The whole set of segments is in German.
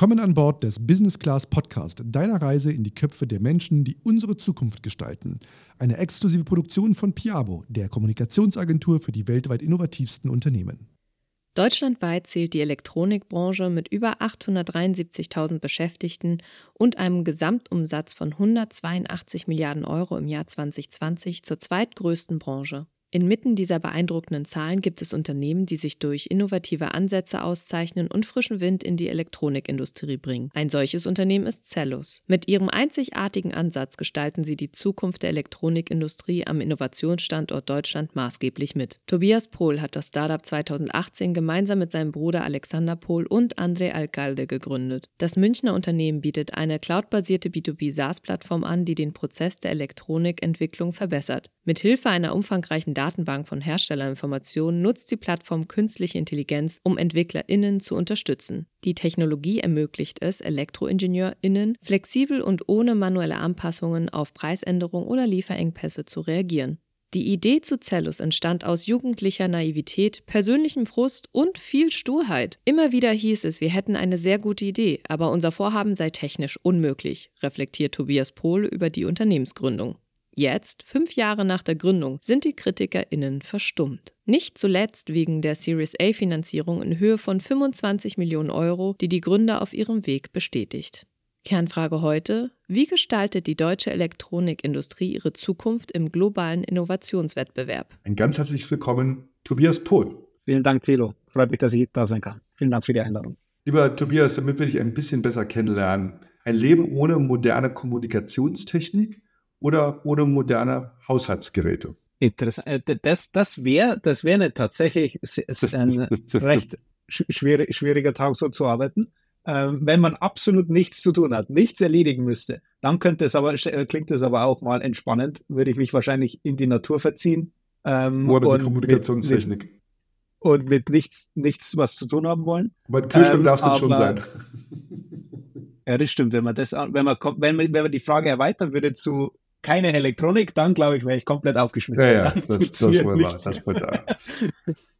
Willkommen an Bord des Business Class Podcast, deiner Reise in die Köpfe der Menschen, die unsere Zukunft gestalten. Eine exklusive Produktion von Piabo, der Kommunikationsagentur für die weltweit innovativsten Unternehmen. Deutschlandweit zählt die Elektronikbranche mit über 873.000 Beschäftigten und einem Gesamtumsatz von 182 Milliarden Euro im Jahr 2020 zur zweitgrößten Branche. Inmitten dieser beeindruckenden Zahlen gibt es Unternehmen, die sich durch innovative Ansätze auszeichnen und frischen Wind in die Elektronikindustrie bringen. Ein solches Unternehmen ist Cellus. Mit ihrem einzigartigen Ansatz gestalten sie die Zukunft der Elektronikindustrie am Innovationsstandort Deutschland maßgeblich mit. Tobias Pohl hat das Startup 2018 gemeinsam mit seinem Bruder Alexander Pohl und André Alcalde gegründet. Das Münchner Unternehmen bietet eine cloudbasierte B2B SaaS-Plattform an, die den Prozess der Elektronikentwicklung verbessert. Mit Hilfe einer umfangreichen Datenbank von Herstellerinformationen nutzt die Plattform künstliche Intelligenz, um EntwicklerInnen zu unterstützen. Die Technologie ermöglicht es ElektroingenieurInnen, flexibel und ohne manuelle Anpassungen auf Preisänderungen oder Lieferengpässe zu reagieren. Die Idee zu Cellus entstand aus jugendlicher Naivität, persönlichem Frust und viel Sturheit. Immer wieder hieß es, wir hätten eine sehr gute Idee, aber unser Vorhaben sei technisch unmöglich, reflektiert Tobias Pohl über die Unternehmensgründung. Jetzt, fünf Jahre nach der Gründung, sind die KritikerInnen verstummt. Nicht zuletzt wegen der Series A-Finanzierung in Höhe von 25 Millionen Euro, die die Gründer auf ihrem Weg bestätigt. Kernfrage heute: Wie gestaltet die deutsche Elektronikindustrie ihre Zukunft im globalen Innovationswettbewerb? Ein ganz herzliches Willkommen, Tobias Pohl. Vielen Dank, Thilo. Freut mich, dass ich da sein kann. Vielen Dank für die Einladung. Lieber Tobias, damit wir dich ein bisschen besser kennenlernen. Ein Leben ohne moderne Kommunikationstechnik oder ohne moderne Haushaltsgeräte. Interessant. Äh, das, das wäre das wär eine tatsächlich ein recht schwierig, schwieriger Tag, so zu arbeiten. Ähm, wenn man absolut nichts zu tun hat, nichts erledigen müsste, dann könnte es aber, klingt es aber auch mal entspannend, würde ich mich wahrscheinlich in die Natur verziehen. Ähm, Oder die Kommunikationstechnik. Mit, und mit nichts, nichts was zu tun haben wollen. Aber Kühlschrank ähm, darf es schon sein. Ja, das stimmt. Wenn man das, wenn man, wenn man, wenn man die Frage erweitern würde zu keine Elektronik, dann glaube ich, wäre ich komplett aufgeschmissen. Ja, ja das, das wohl wahr. Das wohl da.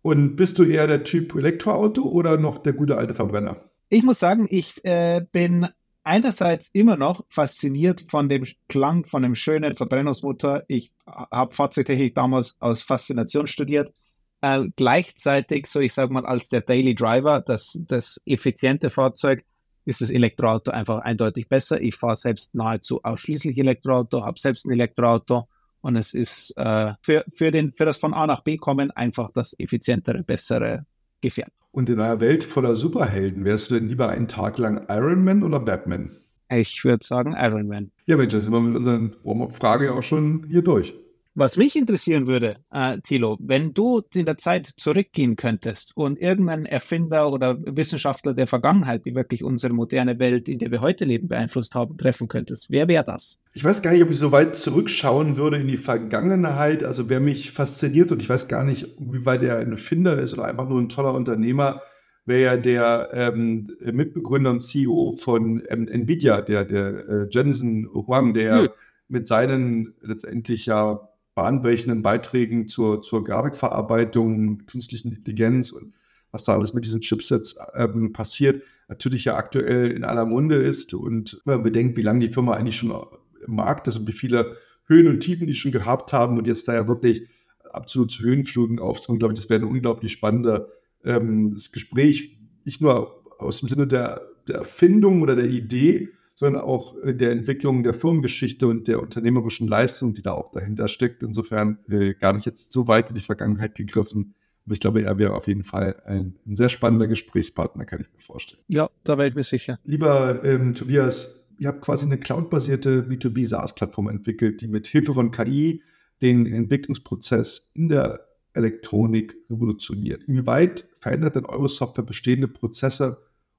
Und bist du eher der Typ Elektroauto oder noch der gute alte Verbrenner? Ich muss sagen, ich äh, bin einerseits immer noch fasziniert von dem Klang von einem schönen Verbrennungsmotor. Ich habe Fahrzeugtechnik damals aus Faszination studiert. Äh, gleichzeitig, so ich sage mal, als der Daily Driver, das, das effiziente Fahrzeug, ist das Elektroauto einfach eindeutig besser. Ich fahre selbst nahezu ausschließlich Elektroauto, habe selbst ein Elektroauto und es ist äh, für, für, den, für das von A nach B kommen einfach das effizientere, bessere Gefährt. Und in einer Welt voller Superhelden, wärst du denn lieber einen Tag lang Iron Man oder Batman? Ich würde sagen Iron Man. Ja, Mensch, da sind wir mit unseren Warm-up-Fragen auch schon hier durch. Was mich interessieren würde, äh, Thilo, wenn du in der Zeit zurückgehen könntest und irgendeinen Erfinder oder Wissenschaftler der Vergangenheit, die wirklich unsere moderne Welt, in der wir heute leben, beeinflusst haben, treffen könntest, wer wäre das? Ich weiß gar nicht, ob ich so weit zurückschauen würde in die Vergangenheit. Also wer mich fasziniert und ich weiß gar nicht, wie weit er ein Erfinder ist oder einfach nur ein toller Unternehmer, wäre ja der ähm, Mitbegründer und CEO von ähm, Nvidia, der, der äh, Jensen Huang, der hm. mit seinen letztendlich ja bahnbrechenden Beiträgen zur, zur Grafikverarbeitung, künstlichen Intelligenz und was da alles mit diesen Chipsets ähm, passiert, natürlich ja aktuell in aller Munde ist. Und wenn man bedenkt, wie lange die Firma eigentlich schon im Markt ist und wie viele Höhen und Tiefen die schon gehabt haben und jetzt da ja wirklich absolut zu Höhenflügen aufzunehmen, glaube ich, das wäre ein unglaublich spannendes ähm, Gespräch, nicht nur aus dem Sinne der, der Erfindung oder der Idee, sondern auch äh, der Entwicklung der Firmengeschichte und der unternehmerischen Leistung, die da auch dahinter steckt. Insofern äh, gar nicht jetzt so weit in die Vergangenheit gegriffen. Aber ich glaube, er wäre auf jeden Fall ein, ein sehr spannender Gesprächspartner, kann ich mir vorstellen. Ja, da wäre ich mir sicher. Lieber ähm, Tobias, ihr habt quasi eine cloud-basierte B2B SaaS-Plattform entwickelt, die mit Hilfe von KI den Entwicklungsprozess in der Elektronik revolutioniert. Inwieweit verändert denn eure Software bestehende Prozesse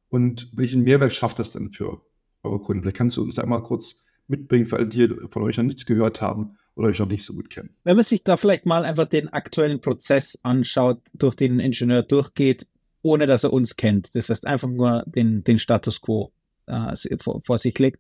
und welchen Mehrwert schafft das denn für Kunden? Vielleicht kannst du uns einmal kurz mitbringen, für alle, die von euch noch nichts gehört haben oder euch noch nicht so gut kennen. Wenn man sich da vielleicht mal einfach den aktuellen Prozess anschaut, durch den ein Ingenieur durchgeht, ohne dass er uns kennt, das heißt einfach nur den, den Status quo äh, vor, vor, sich legt,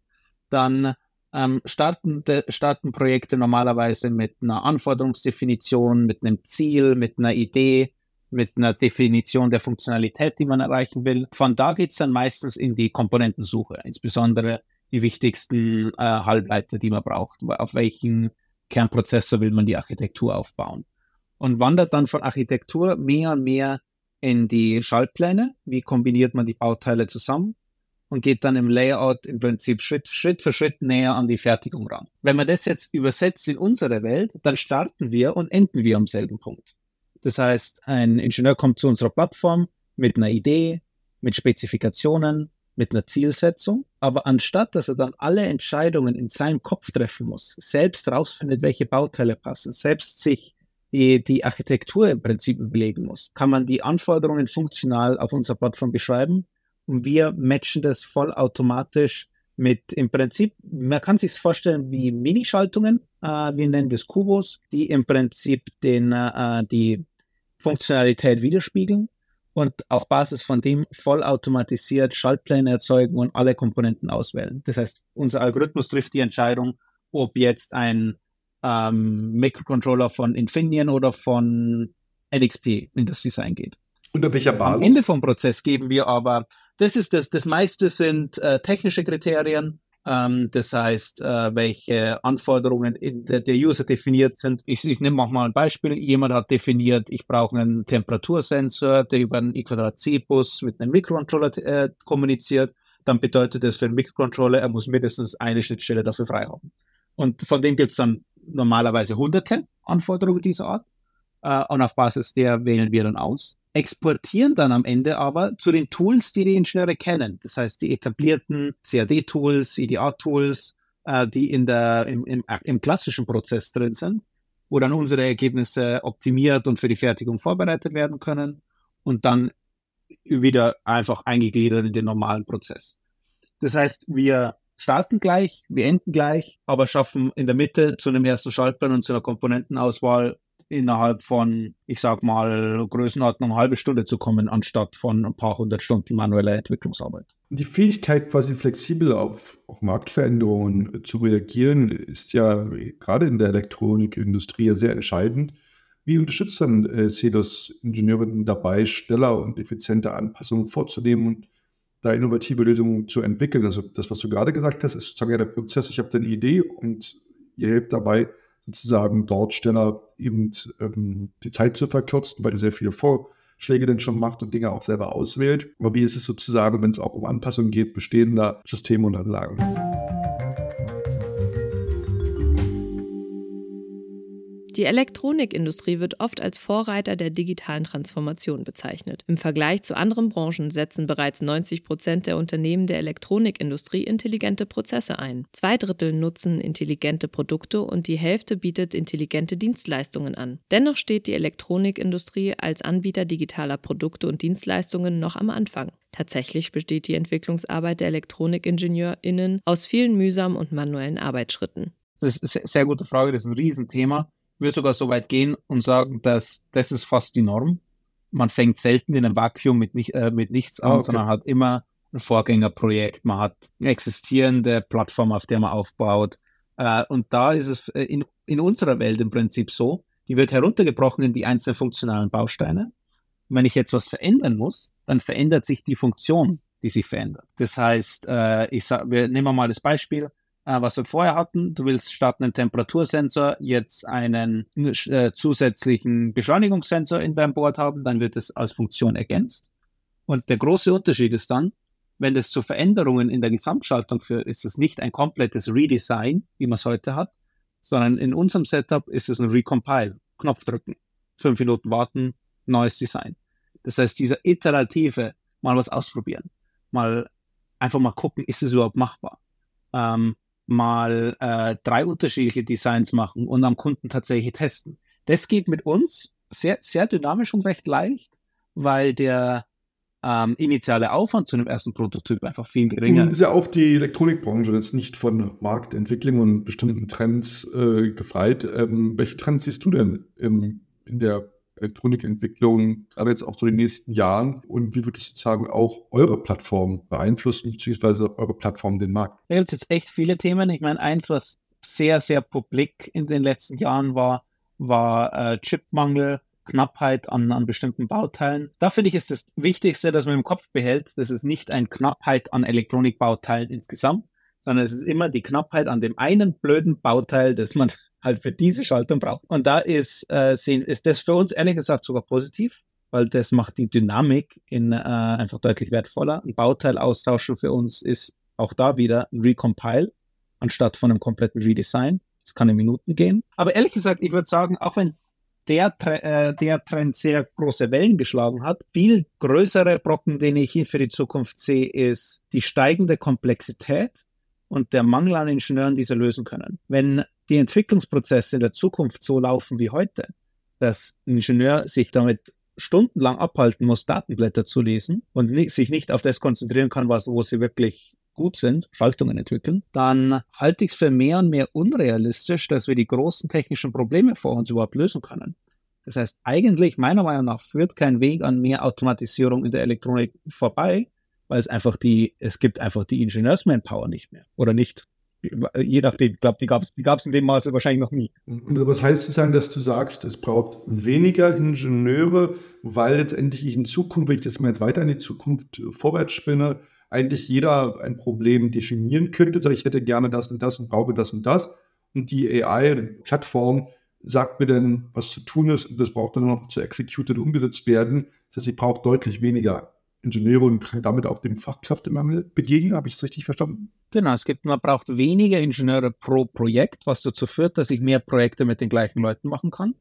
dann ähm, starten, de, starten Projekte normalerweise mit einer Anforderungsdefinition, mit einem Ziel, mit einer Idee, mit einer Definition der Funktionalität, die man erreichen will. Von da geht es dann meistens in die Komponentensuche, insbesondere die wichtigsten äh, Halbleiter, die man braucht. Auf welchen Kernprozessor will man die Architektur aufbauen? Und wandert dann von Architektur mehr und mehr in die Schaltpläne. Wie kombiniert man die Bauteile zusammen? Und geht dann im Layout im Prinzip Schritt, Schritt für Schritt näher an die Fertigung ran. Wenn man das jetzt übersetzt in unsere Welt, dann starten wir und enden wir am selben Punkt. Das heißt, ein Ingenieur kommt zu unserer Plattform mit einer Idee, mit Spezifikationen, mit einer Zielsetzung, aber anstatt dass er dann alle Entscheidungen in seinem Kopf treffen muss, selbst rausfindet, welche Bauteile passen, selbst sich die, die Architektur im Prinzip überlegen muss, kann man die Anforderungen funktional auf unserer Plattform beschreiben. Und wir matchen das vollautomatisch mit im Prinzip, man kann sich vorstellen wie Minischaltungen, äh, wir nennen das Kubus, die im Prinzip den, äh, die Funktionalität widerspiegeln und auf Basis von dem vollautomatisiert Schaltpläne erzeugen und alle Komponenten auswählen. Das heißt, unser Algorithmus trifft die Entscheidung, ob jetzt ein ähm, Microcontroller von Infineon oder von NXP in das Design geht. Unter welcher Basis? Am Ende vom Prozess geben wir aber, das ist das, das meiste sind äh, technische Kriterien, das heißt, äh, welche Anforderungen der, User definiert sind. Ich, ich nehme mal ein Beispiel. Jemand hat definiert, ich brauche einen Temperatursensor, der über einen I2C-Bus mit einem Mikrocontroller äh, kommuniziert. Dann bedeutet das für einen Mikrocontroller, er muss mindestens eine Schnittstelle dafür frei haben. Und von dem gibt es dann normalerweise hunderte Anforderungen dieser Art. Äh, und auf Basis der wählen wir dann aus exportieren dann am Ende aber zu den Tools, die die Ingenieure kennen. Das heißt, die etablierten CAD-Tools, EDA-Tools, äh, die in der, im, im, im klassischen Prozess drin sind, wo dann unsere Ergebnisse optimiert und für die Fertigung vorbereitet werden können und dann wieder einfach eingegliedert in den normalen Prozess. Das heißt, wir starten gleich, wir enden gleich, aber schaffen in der Mitte zu einem ersten Schaltplan und zu einer Komponentenauswahl innerhalb von, ich sag mal, Größenordnung eine halbe Stunde zu kommen, anstatt von ein paar hundert Stunden manueller Entwicklungsarbeit. Die Fähigkeit, quasi flexibel auf Marktveränderungen zu reagieren, ist ja gerade in der Elektronikindustrie sehr entscheidend. Wie unterstützt dann äh, CEDOS Ingenieurinnen dabei, schneller und effizienter Anpassungen vorzunehmen und da innovative Lösungen zu entwickeln? Also das, was du gerade gesagt hast, ist sozusagen ja der Prozess, ich habe eine Idee und ihr helft dabei, sozusagen dort schneller eben ähm, die Zeit zu verkürzen, weil ihr sehr viele Vorschläge dann schon macht und Dinge auch selber auswählt. Aber wie ist es sozusagen, wenn es auch um Anpassungen geht, bestehender Systeme und Anlagen? Die Elektronikindustrie wird oft als Vorreiter der digitalen Transformation bezeichnet. Im Vergleich zu anderen Branchen setzen bereits 90 Prozent der Unternehmen der Elektronikindustrie intelligente Prozesse ein. Zwei Drittel nutzen intelligente Produkte und die Hälfte bietet intelligente Dienstleistungen an. Dennoch steht die Elektronikindustrie als Anbieter digitaler Produkte und Dienstleistungen noch am Anfang. Tatsächlich besteht die Entwicklungsarbeit der ElektronikingenieurInnen aus vielen mühsamen und manuellen Arbeitsschritten. Das ist eine sehr gute Frage, das ist ein Riesenthema würde sogar so weit gehen und sagen, dass das ist fast die Norm. Man fängt selten in einem Vakuum mit, nicht, äh, mit nichts an, ah, okay. sondern hat immer ein Vorgängerprojekt, man hat eine existierende Plattform, auf der man aufbaut. Äh, und da ist es äh, in, in unserer Welt im Prinzip so, die wird heruntergebrochen in die einzelnen funktionalen Bausteine. Und wenn ich jetzt was verändern muss, dann verändert sich die Funktion, die sich verändert. Das heißt, äh, ich sag, wir nehmen mal das Beispiel, äh, was wir vorher hatten. Du willst statt einem Temperatursensor jetzt einen äh, zusätzlichen Beschleunigungssensor in deinem Board haben, dann wird es als Funktion ergänzt. Und der große Unterschied ist dann, wenn es zu Veränderungen in der Gesamtschaltung führt, ist es nicht ein komplettes Redesign, wie man es heute hat, sondern in unserem Setup ist es ein Recompile. Knopf drücken, fünf Minuten warten, neues Design. Das heißt, dieser iterative, mal was ausprobieren, mal einfach mal gucken, ist es überhaupt machbar? Ähm, mal äh, drei unterschiedliche Designs machen und am Kunden tatsächlich testen. Das geht mit uns sehr, sehr dynamisch und recht leicht, weil der ähm, initiale Aufwand zu einem ersten Prototyp einfach viel geringer ist. Ist ja auch die Elektronikbranche jetzt nicht von Marktentwicklung und bestimmten Trends äh, gefreit. Ähm, welche Trends siehst du denn im, in der Elektronikentwicklung, gerade jetzt auch so in den nächsten Jahren? Und wie wird es sozusagen auch eure Plattform beeinflussen, beziehungsweise eure Plattform den Markt? Da gibt es jetzt echt viele Themen. Ich meine, eins, was sehr, sehr publik in den letzten Jahren war, war äh, Chipmangel, Knappheit an, an bestimmten Bauteilen. Da finde ich, ist das Wichtigste, dass man im Kopf behält, dass es nicht eine Knappheit an Elektronikbauteilen insgesamt, sondern es ist immer die Knappheit an dem einen blöden Bauteil, das man halt für diese Schaltung braucht. Und da ist, äh, sehen, ist das für uns ehrlich gesagt sogar positiv, weil das macht die Dynamik in, äh, einfach deutlich wertvoller. Ein Bauteil austauschen für uns ist auch da wieder ein Recompile anstatt von einem kompletten Redesign. Das kann in Minuten gehen. Aber ehrlich gesagt, ich würde sagen, auch wenn der, äh, der Trend sehr große Wellen geschlagen hat. Viel größere Brocken, den ich hier für die Zukunft sehe, ist die steigende Komplexität und der Mangel an Ingenieuren, die sie lösen können. Wenn die Entwicklungsprozesse in der Zukunft so laufen wie heute, dass ein Ingenieur sich damit stundenlang abhalten muss, Datenblätter zu lesen und nicht, sich nicht auf das konzentrieren kann, was, wo sie wirklich gut sind, Schaltungen entwickeln, dann halte ich es für mehr und mehr unrealistisch, dass wir die großen technischen Probleme vor uns überhaupt lösen können. Das heißt, eigentlich, meiner Meinung nach, führt kein Weg an mehr Automatisierung in der Elektronik vorbei, weil es einfach die, es gibt einfach die Ingenieursmanpower nicht mehr. Oder nicht. Je nachdem, ich glaube, die gab es die gab's in dem Maße wahrscheinlich noch nie. Was heißt sozusagen, dass du sagst, es braucht weniger Ingenieure, weil letztendlich ich in Zukunft, wenn ich das mal jetzt weiter in die Zukunft vorwärts spinne, eigentlich jeder ein Problem definieren könnte, sagt, ich hätte gerne das und das und brauche das und das. Und die AI-Plattform sagt mir dann, was zu tun ist und das braucht dann noch zu executed umgesetzt werden. Das heißt, sie braucht deutlich weniger Ingenieure und damit auch dem Fachkräftemangel begegnen. Habe ich es richtig verstanden? Genau, es gibt, man braucht weniger Ingenieure pro Projekt, was dazu führt, dass ich mehr Projekte mit den gleichen Leuten machen kann.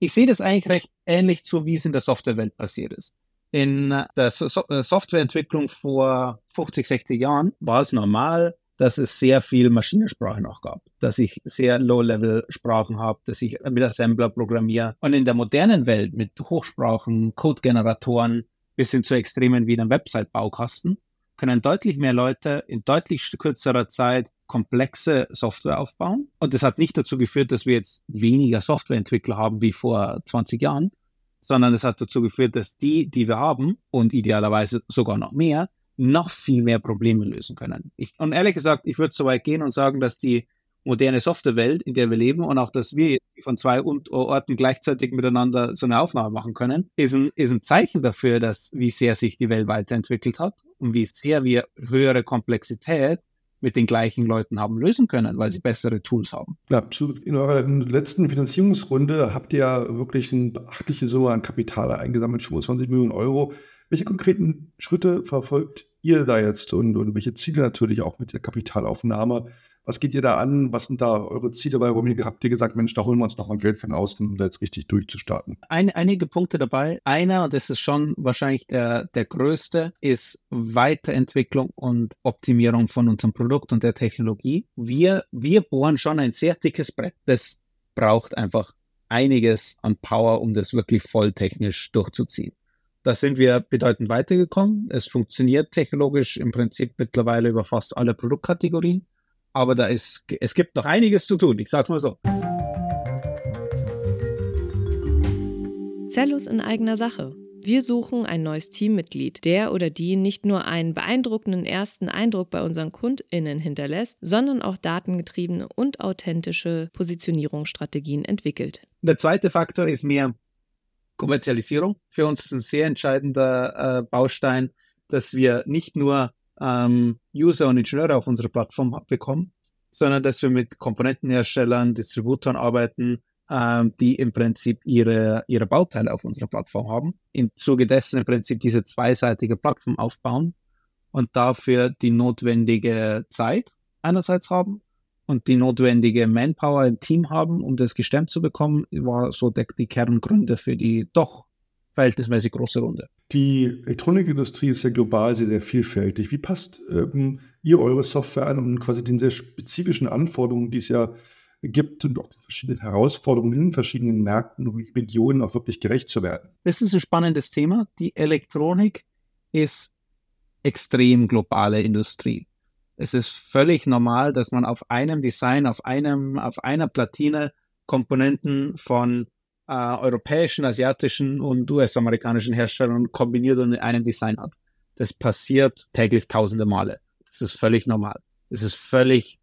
Ich sehe das eigentlich recht ähnlich zu, wie es in der Softwarewelt passiert ist in der so äh, Softwareentwicklung vor 50, 60 Jahren war es normal, dass es sehr viel Maschinensprache noch gab, dass ich sehr Low-Level-Sprachen habe, dass ich mit Assembler programmiere. Und in der modernen Welt mit Hochsprachen, Code-Generatoren bis hin zu Extremen wie einem Website-Baukasten können deutlich mehr Leute in deutlich kürzerer Zeit komplexe Software aufbauen. Und das hat nicht dazu geführt, dass wir jetzt weniger Softwareentwickler haben wie vor 20 Jahren, sondern es hat dazu geführt, dass die, die wir haben und idealerweise sogar noch mehr, noch viel mehr Probleme lösen können. Ich, und ehrlich gesagt, ich würde so weit gehen und sagen, dass die moderne Softwarewelt, in der wir leben und auch, dass wir von zwei Orten gleichzeitig miteinander so eine Aufnahme machen können, ist ein, ist ein Zeichen dafür, dass wie sehr sich die Welt weiterentwickelt hat und wie sehr wir höhere Komplexität mit den gleichen Leuten haben lösen können, weil sie bessere Tools haben. Ja. In eurer letzten Finanzierungsrunde habt ihr ja wirklich eine beachtliche Summe an Kapital eingesammelt, 25 Millionen Euro. Welche konkreten Schritte verfolgt ihr da jetzt und, und welche Ziele natürlich auch mit der Kapitalaufnahme? Was geht ihr da an? Was sind da eure Ziele? Weil ihr habt ihr gesagt, Mensch, da holen wir uns noch mal Geld von außen, um da jetzt richtig durchzustarten. Ein, einige Punkte dabei. Einer, das ist schon wahrscheinlich der, der größte, ist Weiterentwicklung und Optimierung von unserem Produkt und der Technologie. Wir, wir bohren schon ein sehr dickes Brett. Das braucht einfach einiges an Power, um das wirklich volltechnisch durchzuziehen. Da sind wir bedeutend weitergekommen. Es funktioniert technologisch im Prinzip mittlerweile über fast alle Produktkategorien aber da ist, es gibt noch einiges zu tun, ich sag's mal so. Zellus in eigener Sache. Wir suchen ein neues Teammitglied, der oder die nicht nur einen beeindruckenden ersten Eindruck bei unseren KundInnen hinterlässt, sondern auch datengetriebene und authentische Positionierungsstrategien entwickelt. Der zweite Faktor ist mehr Kommerzialisierung. Für uns ist ein sehr entscheidender äh, Baustein, dass wir nicht nur ähm, User und Ingenieure auf unserer Plattform bekommen, sondern dass wir mit Komponentenherstellern, Distributoren arbeiten, ähm, die im Prinzip ihre, ihre Bauteile auf unserer Plattform haben. Im Zuge dessen im Prinzip diese zweiseitige Plattform aufbauen und dafür die notwendige Zeit einerseits haben und die notwendige Manpower im Team haben, um das gestemmt zu bekommen, war so die Kerngründe für die doch verhältnismäßig große Runde. Die Elektronikindustrie ist ja global sehr, sehr vielfältig. Wie passt ähm, ihr eure Software an, um quasi den sehr spezifischen Anforderungen, die es ja gibt und auch den verschiedenen Herausforderungen in verschiedenen Märkten und Regionen auch wirklich gerecht zu werden? Das ist ein spannendes Thema. Die Elektronik ist extrem globale Industrie. Es ist völlig normal, dass man auf einem Design, auf einem, auf einer Platine Komponenten von äh, europäischen, asiatischen und US-amerikanischen Herstellern kombiniert und in einem Design hat. Das passiert täglich tausende Male. Das ist völlig normal. Es ist völlig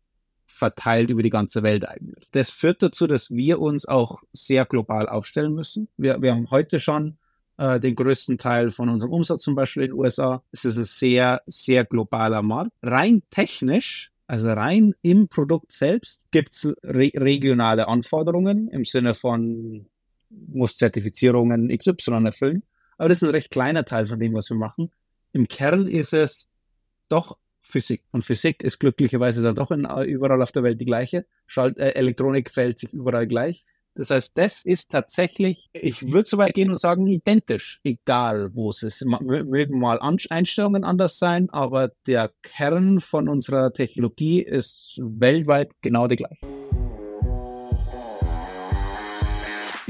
verteilt über die ganze Welt einführt. Das führt dazu, dass wir uns auch sehr global aufstellen müssen. Wir, wir haben heute schon äh, den größten Teil von unserem Umsatz zum Beispiel in den USA. Es ist ein sehr, sehr globaler Markt. Rein technisch, also rein im Produkt selbst, gibt es re regionale Anforderungen im Sinne von muss Zertifizierungen XY erfüllen. Aber das ist ein recht kleiner Teil von dem, was wir machen. Im Kern ist es doch Physik. Und Physik ist glücklicherweise dann doch in, äh, überall auf der Welt die gleiche. Schalt, äh, Elektronik verhält sich überall gleich. Das heißt, das ist tatsächlich, ich würde so weit gehen und sagen, identisch, egal wo es ist. Mögen mal Einstellungen anders sein, aber der Kern von unserer Technologie ist weltweit genau der gleiche.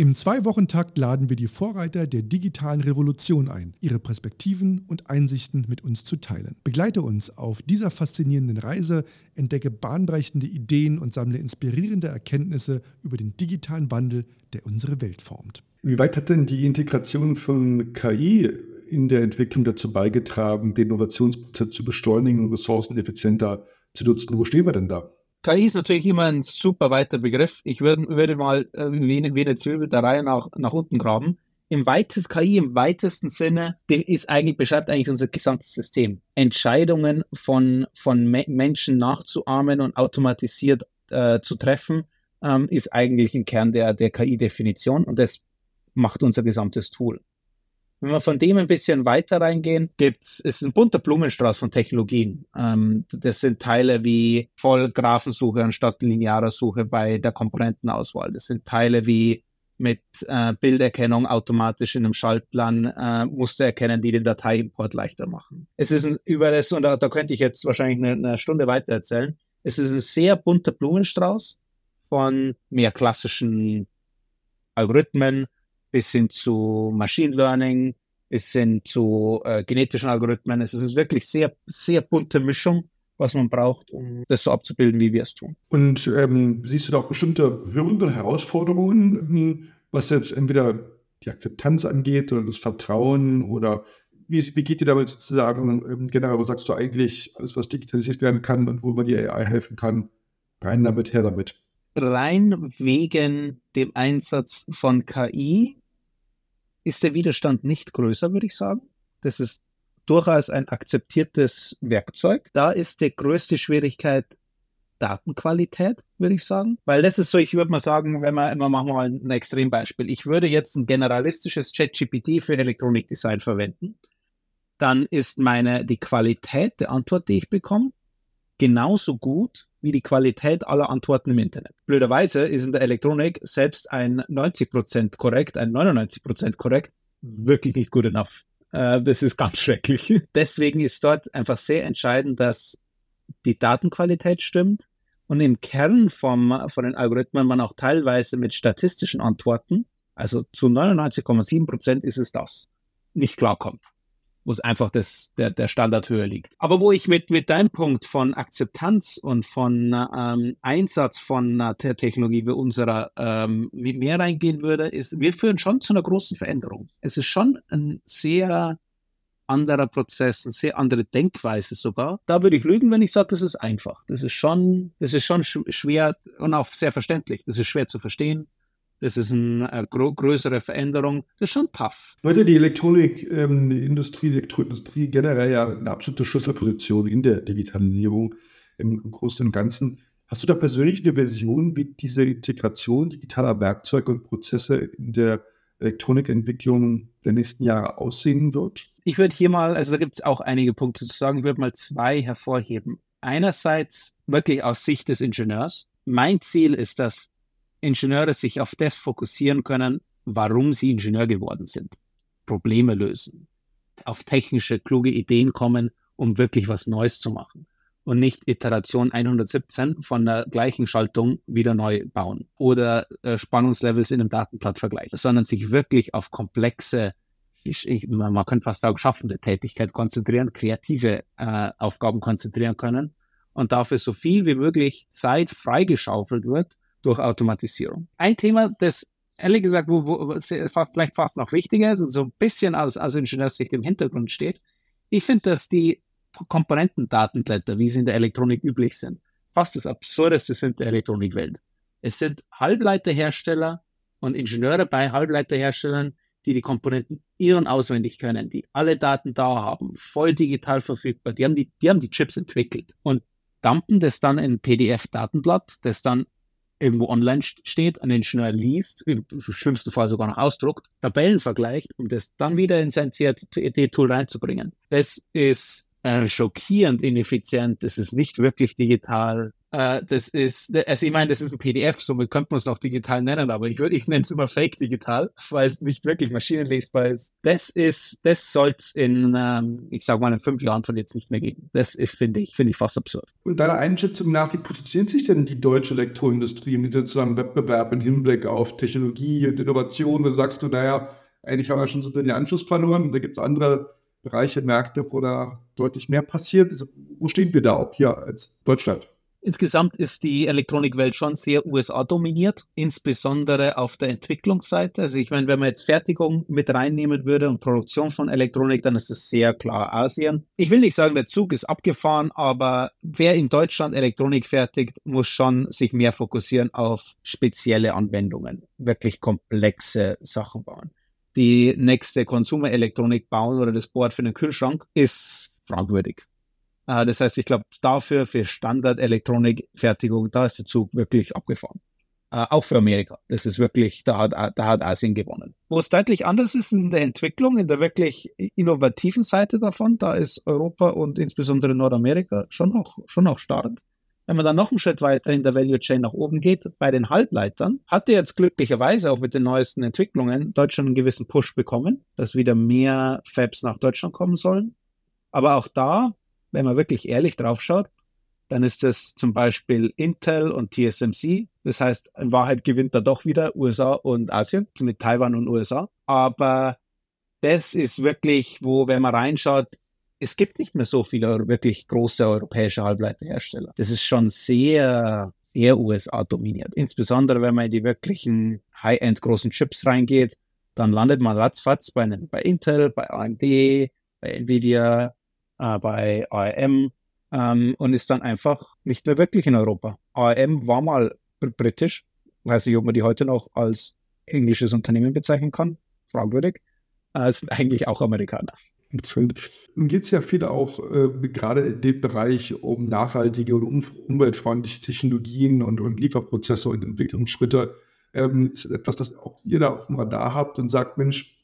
Im Zwei-Wochen-Takt laden wir die Vorreiter der digitalen Revolution ein, ihre Perspektiven und Einsichten mit uns zu teilen. Begleite uns auf dieser faszinierenden Reise, entdecke bahnbrechende Ideen und sammle inspirierende Erkenntnisse über den digitalen Wandel, der unsere Welt formt. Wie weit hat denn die Integration von KI in der Entwicklung dazu beigetragen, den Innovationsprozess zu beschleunigen und ressourceneffizienter zu nutzen? Wo stehen wir denn da? KI ist natürlich immer ein super weiter Begriff. Ich würde, würde mal äh, wie, wie eine Zwiebel der Reihe nach, nach unten graben. Im weitesten KI, im weitesten Sinne, ist eigentlich, beschreibt eigentlich unser gesamtes System. Entscheidungen von, von Me Menschen nachzuahmen und automatisiert äh, zu treffen, ähm, ist eigentlich ein Kern der, der KI-Definition und das macht unser gesamtes Tool. Wenn wir von dem ein bisschen weiter reingehen, gibt's, ist ein bunter Blumenstrauß von Technologien. Ähm, das sind Teile wie Vollgraphensuche anstatt linearer Suche bei der Komponentenauswahl. Das sind Teile wie mit äh, Bilderkennung automatisch in einem Schaltplan äh, Muster erkennen, die den Dateiimport leichter machen. Es ist ein, über und da, da könnte ich jetzt wahrscheinlich eine, eine Stunde weiter erzählen, es ist ein sehr bunter Blumenstrauß von mehr klassischen Algorithmen, bis hin zu Machine Learning, bis hin zu äh, genetischen Algorithmen. Es ist wirklich sehr, sehr bunte Mischung, was man braucht, um das so abzubilden, wie wir es tun. Und ähm, siehst du da auch bestimmte Hürden oder Herausforderungen, ähm, was jetzt entweder die Akzeptanz angeht oder das Vertrauen oder wie, wie geht ihr damit sozusagen ähm, generell, wo sagst du eigentlich, alles, was digitalisiert werden kann und wo man die AI helfen kann, rein damit, her damit? Rein wegen dem Einsatz von KI ist der Widerstand nicht größer, würde ich sagen. Das ist durchaus ein akzeptiertes Werkzeug. Da ist die größte Schwierigkeit Datenqualität, würde ich sagen. Weil das ist so, ich würde mal sagen, wenn wir, wir machen mal ein Extrembeispiel. Ich würde jetzt ein generalistisches ChatGPT für Elektronikdesign verwenden. Dann ist meine, die Qualität der Antwort, die ich bekomme, genauso gut wie die Qualität aller Antworten im Internet. Blöderweise ist in der Elektronik selbst ein 90% korrekt, ein 99% korrekt wirklich nicht gut enough. Äh, das ist ganz schrecklich. Deswegen ist dort einfach sehr entscheidend, dass die Datenqualität stimmt und im Kern vom, von den Algorithmen man auch teilweise mit statistischen Antworten, also zu 99,7% ist es das, nicht klarkommt wo es einfach das, der, der Standard höher liegt. Aber wo ich mit, mit deinem Punkt von Akzeptanz und von ähm, Einsatz von äh, der Technologie wie unserer ähm, mehr reingehen würde, ist, wir führen schon zu einer großen Veränderung. Es ist schon ein sehr anderer Prozess, eine sehr andere Denkweise sogar. Da würde ich lügen, wenn ich sage, das ist einfach. Das ist schon, das ist schon schwer und auch sehr verständlich. Das ist schwer zu verstehen. Das ist eine äh, größere Veränderung. Das ist schon tough. Heute die Elektronikindustrie, ähm, Elektroindustrie generell ja eine absolute Schlüsselposition in der Digitalisierung im Großen und Ganzen. Hast du da persönlich eine Version, wie diese Integration digitaler Werkzeuge und Prozesse in der Elektronikentwicklung der nächsten Jahre aussehen wird? Ich würde hier mal, also da gibt es auch einige Punkte zu sagen, ich würde mal zwei hervorheben. Einerseits wirklich aus Sicht des Ingenieurs. Mein Ziel ist, dass Ingenieure sich auf das fokussieren können, warum sie Ingenieur geworden sind. Probleme lösen, auf technische, kluge Ideen kommen, um wirklich was Neues zu machen. Und nicht Iteration 117 von der gleichen Schaltung wieder neu bauen oder äh, Spannungslevels in einem Datenblatt vergleichen, sondern sich wirklich auf komplexe, ich, ich, man könnte fast sagen, schaffende Tätigkeit konzentrieren, kreative äh, Aufgaben konzentrieren können und dafür so viel wie möglich Zeit freigeschaufelt wird, durch Automatisierung. Ein Thema, das ehrlich gesagt, wo, wo vielleicht fast noch wichtiger ist und so ein bisschen aus, aus Ingenieurssicht im Hintergrund steht, ich finde, dass die Komponentendatenblätter, wie sie in der Elektronik üblich sind, fast das Absurdeste sind der Elektronikwelt. Es sind Halbleiterhersteller und Ingenieure bei Halbleiterherstellern, die die Komponenten ihren auswendig können, die alle Daten da haben, voll digital verfügbar. Die haben die, die haben die Chips entwickelt und dumpen das dann in PDF-Datenblatt, das dann irgendwo online steht, ein Ingenieur liest, im schlimmsten Fall sogar noch ausdruckt, Tabellen vergleicht, um das dann wieder in sein CAD-Tool reinzubringen. Das ist äh, schockierend ineffizient, das ist nicht wirklich digital, äh, das ist, also ich meine, das ist ein PDF, somit könnte man es noch digital nennen, aber ich würde, ich nenne es immer Fake digital, weil es nicht wirklich maschinenlesbar ist. Das ist, das soll es in, ähm, ich sag mal, in fünf Jahren von jetzt nicht mehr geben. Das ist, finde ich, finde ich fast absurd. Und deiner Einschätzung nach, wie positioniert sich denn die deutsche Elektroindustrie im internationalen Wettbewerb im Hinblick auf Technologie und Innovation? Da sagst du, naja, eigentlich haben wir schon so den Anschluss verloren. Da gibt es andere Bereiche, Märkte, wo da deutlich mehr passiert. Also, wo stehen wir da auch hier als Deutschland? Insgesamt ist die Elektronikwelt schon sehr USA dominiert, insbesondere auf der Entwicklungsseite. Also ich meine, wenn man jetzt Fertigung mit reinnehmen würde und Produktion von Elektronik, dann ist es sehr klar Asien. Ich will nicht sagen, der Zug ist abgefahren, aber wer in Deutschland Elektronik fertigt, muss schon sich mehr fokussieren auf spezielle Anwendungen, wirklich komplexe Sachen bauen. Die nächste Konsumerelektronik bauen oder das Board für den Kühlschrank ist fragwürdig. Äh, das heißt, ich glaube, dafür, für Standard-Elektronikfertigung, da ist der Zug wirklich abgefahren. Äh, auch für Amerika. Das ist wirklich, da hat, da hat Asien gewonnen. Wo es deutlich anders ist, ist in der Entwicklung, in der wirklich innovativen Seite davon. Da ist Europa und insbesondere Nordamerika schon noch, schon noch stark. Wenn man dann noch einen Schritt weiter in der Value Chain nach oben geht, bei den Halbleitern, hatte jetzt glücklicherweise auch mit den neuesten Entwicklungen Deutschland einen gewissen Push bekommen, dass wieder mehr Fabs nach Deutschland kommen sollen. Aber auch da wenn man wirklich ehrlich drauf schaut, dann ist das zum Beispiel Intel und TSMC. Das heißt, in Wahrheit gewinnt da doch wieder USA und Asien, mit Taiwan und USA. Aber das ist wirklich, wo, wenn man reinschaut, es gibt nicht mehr so viele wirklich große europäische Halbleiterhersteller. Das ist schon sehr, sehr USA dominiert. Insbesondere, wenn man in die wirklichen High-End großen Chips reingeht, dann landet man ratzfatz bei, bei Intel, bei AMD, bei Nvidia, äh, bei ARM ähm, und ist dann einfach nicht mehr wirklich in Europa. ARM war mal britisch, weiß nicht, ob man die heute noch als englisches Unternehmen bezeichnen kann, fragwürdig, äh, sind eigentlich auch Amerikaner. Nun geht es ja viel auch äh, gerade in dem Bereich um nachhaltige und um, umweltfreundliche Technologien und, und Lieferprozesse und Entwicklungsschritte. Ähm, ist etwas, das auch ihr da auf dem habt und sagt, Mensch,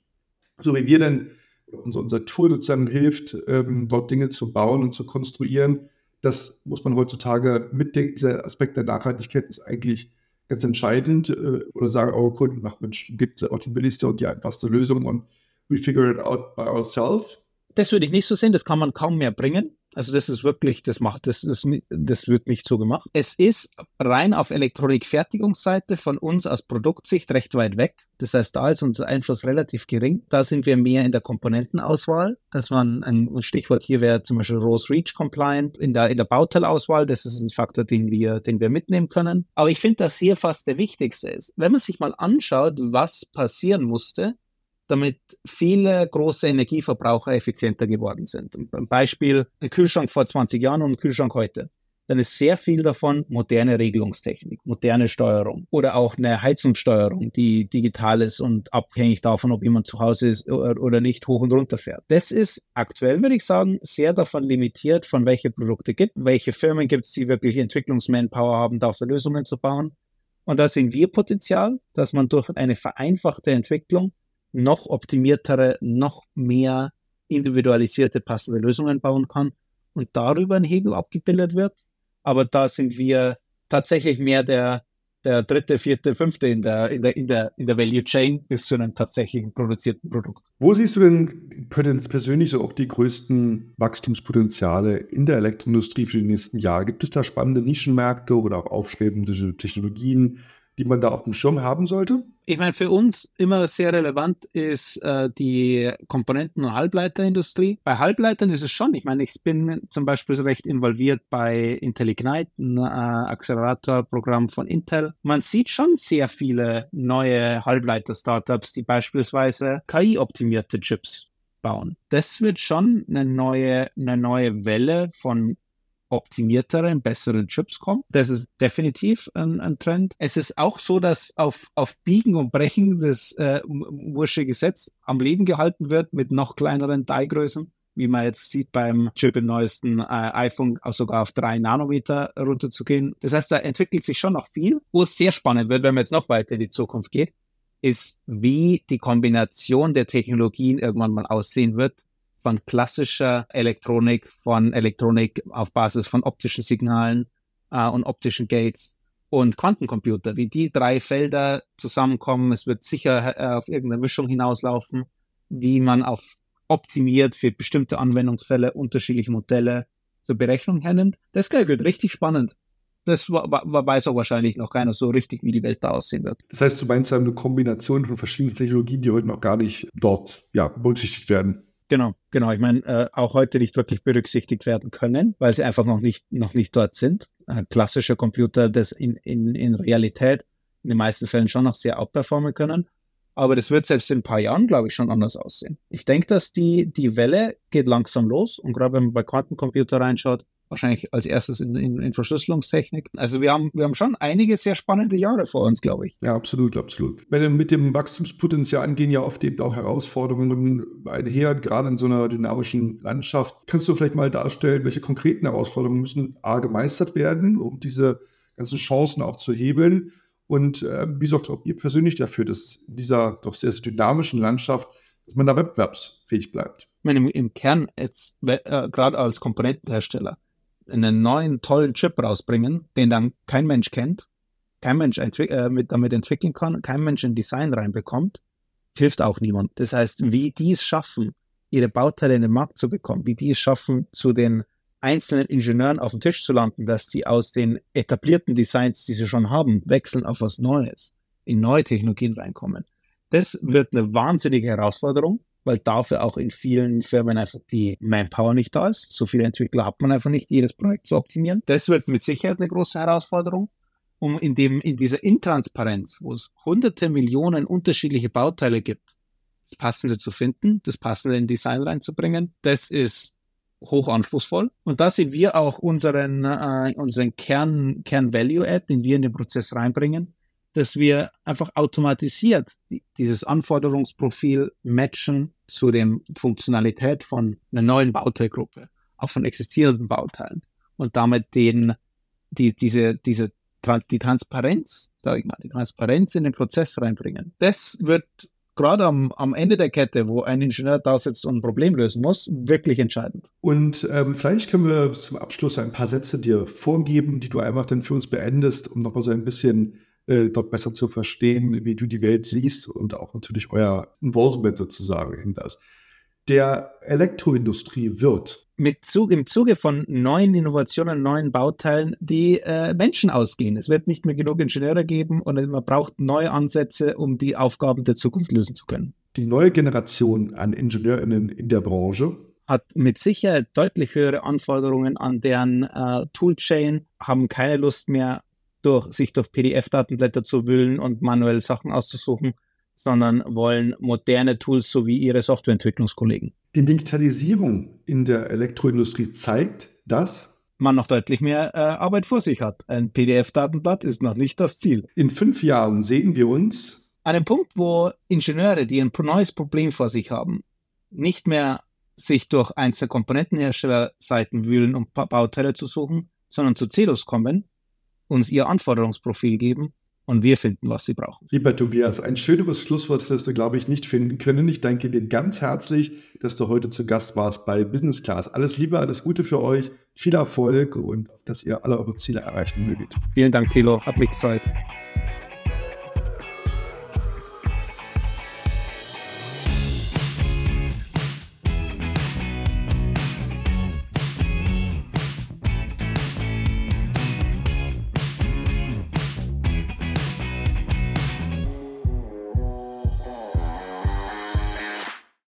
so wie wir denn unser, unser Tool sozusagen hilft, ähm, dort Dinge zu bauen und zu konstruieren. Das muss man heutzutage mitdenken. Dieser Aspekt der Nachhaltigkeit ist eigentlich ganz entscheidend. Äh, oder sagen eure Kunden, ach Mensch, gibt auch die billigste und die einfachste Lösung und we figure it out by ourselves. Das würde ich nicht so sehen, das kann man kaum mehr bringen. Also das ist wirklich, das macht, das, das, das wird nicht so gemacht. Es ist rein auf Elektronikfertigungsseite von uns aus Produktsicht recht weit weg. Das heißt, da ist unser Einfluss relativ gering. Da sind wir mehr in der Komponentenauswahl. Das war ein, Stichwort hier wäre zum Beispiel Rose Reach Compliant in der, in der Bauteilauswahl. Das ist ein Faktor, den wir, den wir mitnehmen können. Aber ich finde, dass hier fast der wichtigste ist. Wenn man sich mal anschaut, was passieren musste, damit viele große Energieverbraucher effizienter geworden sind. Ein Beispiel, ein Kühlschrank vor 20 Jahren und ein Kühlschrank heute. Dann ist sehr viel davon moderne Regelungstechnik, moderne Steuerung oder auch eine Heizungssteuerung, die digital ist und abhängig davon, ob jemand zu Hause ist oder nicht, hoch und runter fährt. Das ist aktuell, würde ich sagen, sehr davon limitiert, von welche Produkte gibt, welche Firmen gibt es, die wirklich Entwicklungsmanpower haben, dafür Lösungen zu bauen. Und da sehen wir Potenzial, dass man durch eine vereinfachte Entwicklung noch optimiertere, noch mehr individualisierte, passende Lösungen bauen kann und darüber ein Hebel abgebildet wird. Aber da sind wir tatsächlich mehr der, der dritte, vierte, fünfte in der, in, der, in, der, in der Value Chain bis zu einem tatsächlichen produzierten Produkt. Wo siehst du denn persönlich so auch die größten Wachstumspotenziale in der Elektroindustrie für die nächsten Jahre? Gibt es da spannende Nischenmärkte oder auch aufstrebende Technologien, die man da auf dem Schirm haben sollte? Ich meine, für uns immer sehr relevant ist äh, die Komponenten- und Halbleiterindustrie. Bei Halbleitern ist es schon, ich meine, ich bin zum Beispiel recht involviert bei IntelliGnite, ein äh, Accelerator-Programm von Intel. Man sieht schon sehr viele neue Halbleiter-Startups, die beispielsweise KI-optimierte Chips bauen. Das wird schon eine neue, eine neue Welle von optimierteren, besseren Chips kommt. Das ist definitiv ein, ein Trend. Es ist auch so, dass auf, auf Biegen und Brechen das äh, Wursche Gesetz am Leben gehalten wird mit noch kleineren Die-Größen wie man jetzt sieht beim Chip im neuesten äh, iPhone, auch sogar auf drei Nanometer runterzugehen. Das heißt, da entwickelt sich schon noch viel. Wo es sehr spannend wird, wenn man jetzt noch weiter in die Zukunft geht, ist, wie die Kombination der Technologien irgendwann mal aussehen wird von klassischer Elektronik, von Elektronik auf Basis von optischen Signalen äh, und optischen Gates und Quantencomputer, wie die drei Felder zusammenkommen. Es wird sicher äh, auf irgendeine Mischung hinauslaufen, wie man auf optimiert für bestimmte Anwendungsfälle unterschiedliche Modelle zur Berechnung hernimmt. Das, ich, wird richtig spannend. Das weiß auch wahrscheinlich noch keiner so richtig, wie die Welt da aussehen wird. Das heißt, du meinst eine Kombination von verschiedenen Technologien, die heute noch gar nicht dort ja, berücksichtigt werden. Genau, genau. Ich meine, äh, auch heute nicht wirklich berücksichtigt werden können, weil sie einfach noch nicht, noch nicht dort sind. Ein klassischer Computer, das in, in, in Realität in den meisten Fällen schon noch sehr outperformen können. Aber das wird selbst in ein paar Jahren, glaube ich, schon anders aussehen. Ich denke, dass die, die Welle geht langsam los und gerade wenn man bei Quantencomputer reinschaut, wahrscheinlich als erstes in, in, in, Verschlüsselungstechnik. Also wir haben, wir haben schon einige sehr spannende Jahre vor uns, glaube ich. Ja, absolut, absolut. Wenn mit dem Wachstumspotenzial gehen ja oft eben auch Herausforderungen einher, gerade in so einer dynamischen Landschaft. Kannst du vielleicht mal darstellen, welche konkreten Herausforderungen müssen A gemeistert werden, um diese ganzen Chancen auch zu hebeln? Und äh, wie sorgt auch ihr persönlich dafür, dass in dieser doch sehr, sehr dynamischen Landschaft, dass man da wettbewerbsfähig bleibt? Ich meine, im, Kern jetzt, äh, gerade als Komponentenhersteller, einen neuen, tollen Chip rausbringen, den dann kein Mensch kennt, kein Mensch äh, mit, damit entwickeln kann, kein Mensch ein Design reinbekommt, hilft auch niemand. Das heißt, wie die es schaffen, ihre Bauteile in den Markt zu bekommen, wie die es schaffen, zu den einzelnen Ingenieuren auf den Tisch zu landen, dass sie aus den etablierten Designs, die sie schon haben, wechseln auf was Neues, in neue Technologien reinkommen. Das wird eine wahnsinnige Herausforderung, weil dafür auch in vielen Firmen einfach die Manpower nicht da ist. So viele Entwickler hat man einfach nicht, jedes Projekt zu optimieren. Das wird mit Sicherheit eine große Herausforderung, um in, dem, in dieser Intransparenz, wo es hunderte Millionen unterschiedliche Bauteile gibt, das Passende zu finden, das Passende in Design reinzubringen. Das ist hoch anspruchsvoll. Und da sehen wir auch unseren, äh, unseren Kern, Kern Value Add, den wir in den Prozess reinbringen, dass wir einfach automatisiert die, dieses Anforderungsprofil matchen zu der Funktionalität von einer neuen Bauteilgruppe, auch von existierenden Bauteilen und damit den, die, diese, diese, die Transparenz, sage ich mal, die Transparenz in den Prozess reinbringen. Das wird gerade am, am Ende der Kette, wo ein Ingenieur da sitzt und ein Problem lösen muss, wirklich entscheidend. Und ähm, vielleicht können wir zum Abschluss ein paar Sätze dir vorgeben, die du einfach dann für uns beendest, um nochmal so ein bisschen äh, dort besser zu verstehen, wie du die Welt siehst und auch natürlich euer Involvement sozusagen in das. Der Elektroindustrie wird mit Zug, im Zuge von neuen Innovationen, neuen Bauteilen die äh, Menschen ausgehen. Es wird nicht mehr genug Ingenieure geben und man braucht neue Ansätze, um die Aufgaben der Zukunft lösen zu können. Die neue Generation an IngenieurInnen in der Branche hat mit Sicherheit deutlich höhere Anforderungen an deren äh, Toolchain, haben keine Lust mehr, durch, sich durch PDF-Datenblätter zu wühlen und manuell Sachen auszusuchen, sondern wollen moderne Tools sowie ihre Softwareentwicklungskollegen. Die Digitalisierung in der Elektroindustrie zeigt, dass man noch deutlich mehr äh, Arbeit vor sich hat. Ein PDF-Datenblatt ist noch nicht das Ziel. In fünf Jahren sehen wir uns an einem Punkt, wo Ingenieure, die ein neues Problem vor sich haben, nicht mehr sich durch einzelne Komponentenherstellerseiten wühlen, um Bauteile zu suchen, sondern zu CELOS kommen, uns ihr Anforderungsprofil geben und wir finden, was sie brauchen. Lieber Tobias, ein schöneres Schlusswort wirst du, glaube ich, nicht finden können. Ich danke dir ganz herzlich, dass du heute zu Gast warst bei Business Class. Alles Liebe, alles Gute für euch, viel Erfolg und dass ihr alle eure Ziele erreichen möget. Vielen Dank, Thilo. Hat mich gefreut.